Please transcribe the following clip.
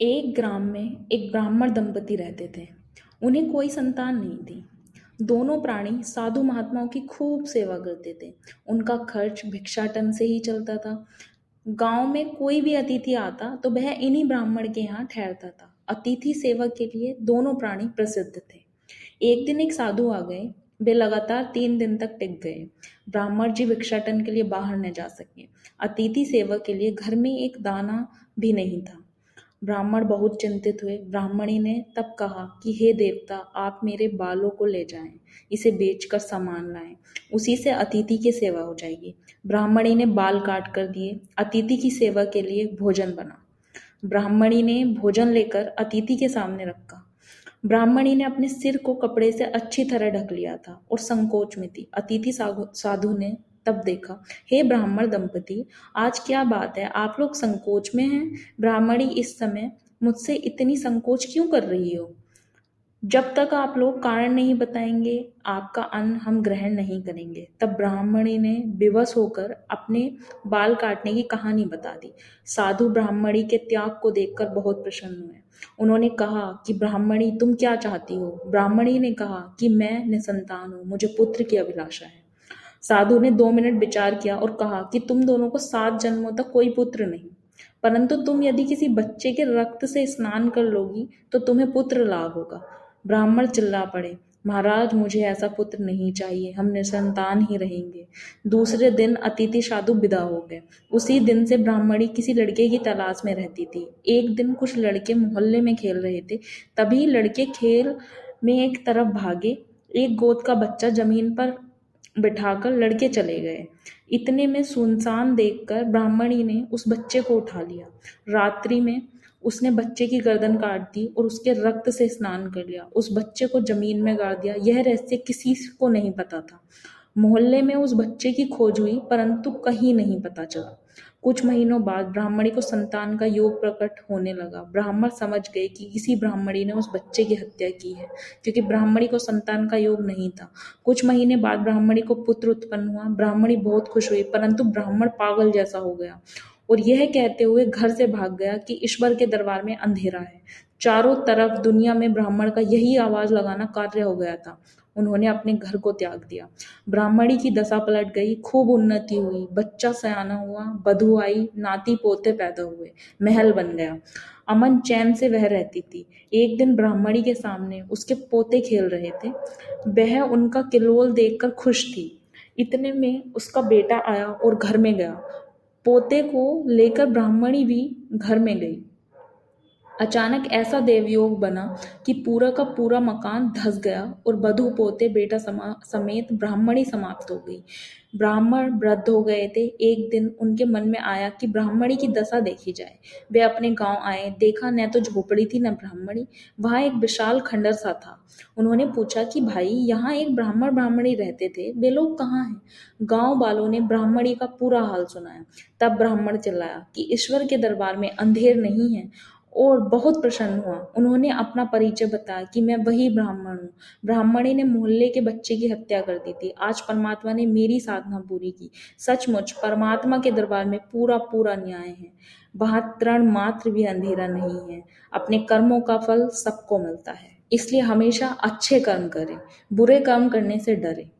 एक ग्राम में एक ब्राह्मण दंपति रहते थे। उन्हें कोई संतान नहीं थी। दोनों प्राणी साधु महात्माओं की खूब सेवा करते थे। उनका खर्च भिक्षाटन से ही चलता था। गाँव में कोई भी अतिथि आता तो वह इन्हीं ब्राह्मण के यहाँ ठहरता था। अतिथि सेवा के लिए दोनों प्राणी प्रसिद्ध थे। एक दिन एक साधु आ गए। वे लगातार तीन दिन तक टिक गए। ब्राह्मण जी भिक्षाटन के लिए बाहर न जा सके। अतिथि सेवा के लिए घर में एक दाना भी नहीं था। ब्राह्मण बहुत चिंतित हुए। ब्राह्मणी ने तब कहा कि, हे देवता, आप मेरे बालों को ले जाएँ, इसे बेचकर सामान लाएँ, उसी से अतिथि की सेवा हो जाएगी। ब्राह्मणी ने बाल काट कर दिए, अतिथि की सेवा के लिए भोजन बना। ब्राह्मणी ने भोजन लेकर अतिथि के सामने रखा। ब्राह्मणी ने अपने सिर को कपड़े से अच्छी तरह ढक लिया था और संकोच में थी। अतिथि साधु ने तब देखा, हे ब्राह्मण दंपति, आज क्या बात है? आप लोग संकोच में हैं? ब्राह्मणी इस समय मुझसे इतनी संकोच क्यों कर रही हो? जब तक आप लोग कारण नहीं बताएँगे, आपका अन्न हम ग्रहण नहीं करेंगे। तब ब्राह्मणी ने विवश होकर अपने बाल काटने की कहानी बता दी। साधु ब्राह्मणी के त्याग को देखकर बहुत प्रसन्न हुए। उन्होंने कहा कि, ब्राह्मणी, तुम क्या चाहती हो? ब्राह्मणी ने कहा कि, मैं निसंतान हूँ, मुझे पुत्र की अभिलाषा है। साधु ने दो मिनट विचार किया और कहा कि तुम दोनों को सात जन्मों तक कोई पुत्र नहीं। परंतु तुम यदि किसी बच्चे के रक्त से स्नान कर लोगी तो तुम्हें पुत्र लाभ होगा। ब्राह्मण चिल्ला पड़े, महाराज, मुझे ऐसा पुत्र नहीं चाहिए, हम निसंतान ही रहेंगे। दूसरे दिन अतिथि साधु विदा हो गए। उसी दिन से ब्राह्मणी किसी लड़के की तलाश में रहती थी। एक दिन कुछ लड़के मोहल्ले में खेल रहे थे। तभी लड़के खेल में एक तरफ़ भागे। एक गोद का बच्चा ज़मीन पर बिठाकर लड़के चले गए। इतने में सुनसान देखकर ब्राह्मणी ने उस बच्चे को उठा लिया। रात्रि में उसने बच्चे की गर्दन काट दी और उसके रक्त से स्नान कर लिया। उस बच्चे को ज़मीन में गाड़ दिया। यह रहस्य किसी को नहीं पता था। मोहल्ले में उस बच्चे की खोज हुई, परंतु कहीं नहीं पता चला। कुछ महीनों बाद ब्राह्मणी को संतान का योग प्रकट होने लगा। ब्राह्मण समझ गए कि किसी ब्राह्मणी ने उस बच्चे की हत्या की है, क्योंकि ब्राह्मणी को संतान का योग नहीं था। कुछ महीने बाद ब्राह्मणी को पुत्र उत्पन्न हुआ। ब्राह्मणी बहुत खुश हुई, परंतु ब्राह्मण पागल जैसा हो गया और यह कहते हुए घर से भाग गया कि ईश्वर के दरबार में अंधेरा है। चारों तरफ़ दुनिया में ब्राह्मण का यही आवाज़ लगाना कार्य हो गया था। उन्होंने अपने घर को त्याग दिया। ब्राह्मणी की दशा पलट गई, खूब उन्नति हुई। बच्चा सयाना हुआ, बधु आई, नाती पोते पैदा हुए, महल बन गया। अमन चैन से वह रहती थी। एक दिन ब्राह्मणी के सामने उसके पोते खेल रहे थे। वह उनका किलोल देखकर खुश थी। इतने में उसका बेटा आया और घर में गया। पोते को लेकर ब्राह्मणी भी घर में गई। अचानक ऐसा देवयोग बना कि पूरा का पूरा मकान धस गया और बधु पोते बेटा समा, समेत ब्राह्मणी समाप्त हो गई। ब्राह्मण वृद्ध हो गए थे। एक दिन उनके मन में आया कि ब्राह्मणी की दशा देखी जाए। वे अपने गाँव आए। देखा, न तो झोपड़ी थी, न ब्राह्मणी। वहाँ एक विशाल खंडर सा था। उन्होंने पूछा कि, भाई, यहाँ एक ब्राह्मण ब्राह्मणी रहते थे? वे लोग कहाँ हैं? गाँव वालों ने ब्राह्मणी का पूरा हाल सुनाया। तब ब्राह्मण चिल्लाया कि, ईश्वर के दरबार में अंधेर नहीं है और बहुत प्रसन्न हुआ। उन्होंने अपना परिचय बताया कि मैं वही ब्राह्मण हूँ। ब्राह्मणी ने मोहल्ले के बच्चे की हत्या कर दी थी। आज परमात्मा ने मेरी साधना पूरी की। सचमुच परमात्मा के दरबार में पूरा पूरा न्याय है। वहाँ तृण मात्र भी अंधेरा नहीं है। अपने कर्मों का फल सबको मिलता है। इसलिए हमेशा अच्छे कर्म करें। बुरे कर्म करने से डरें।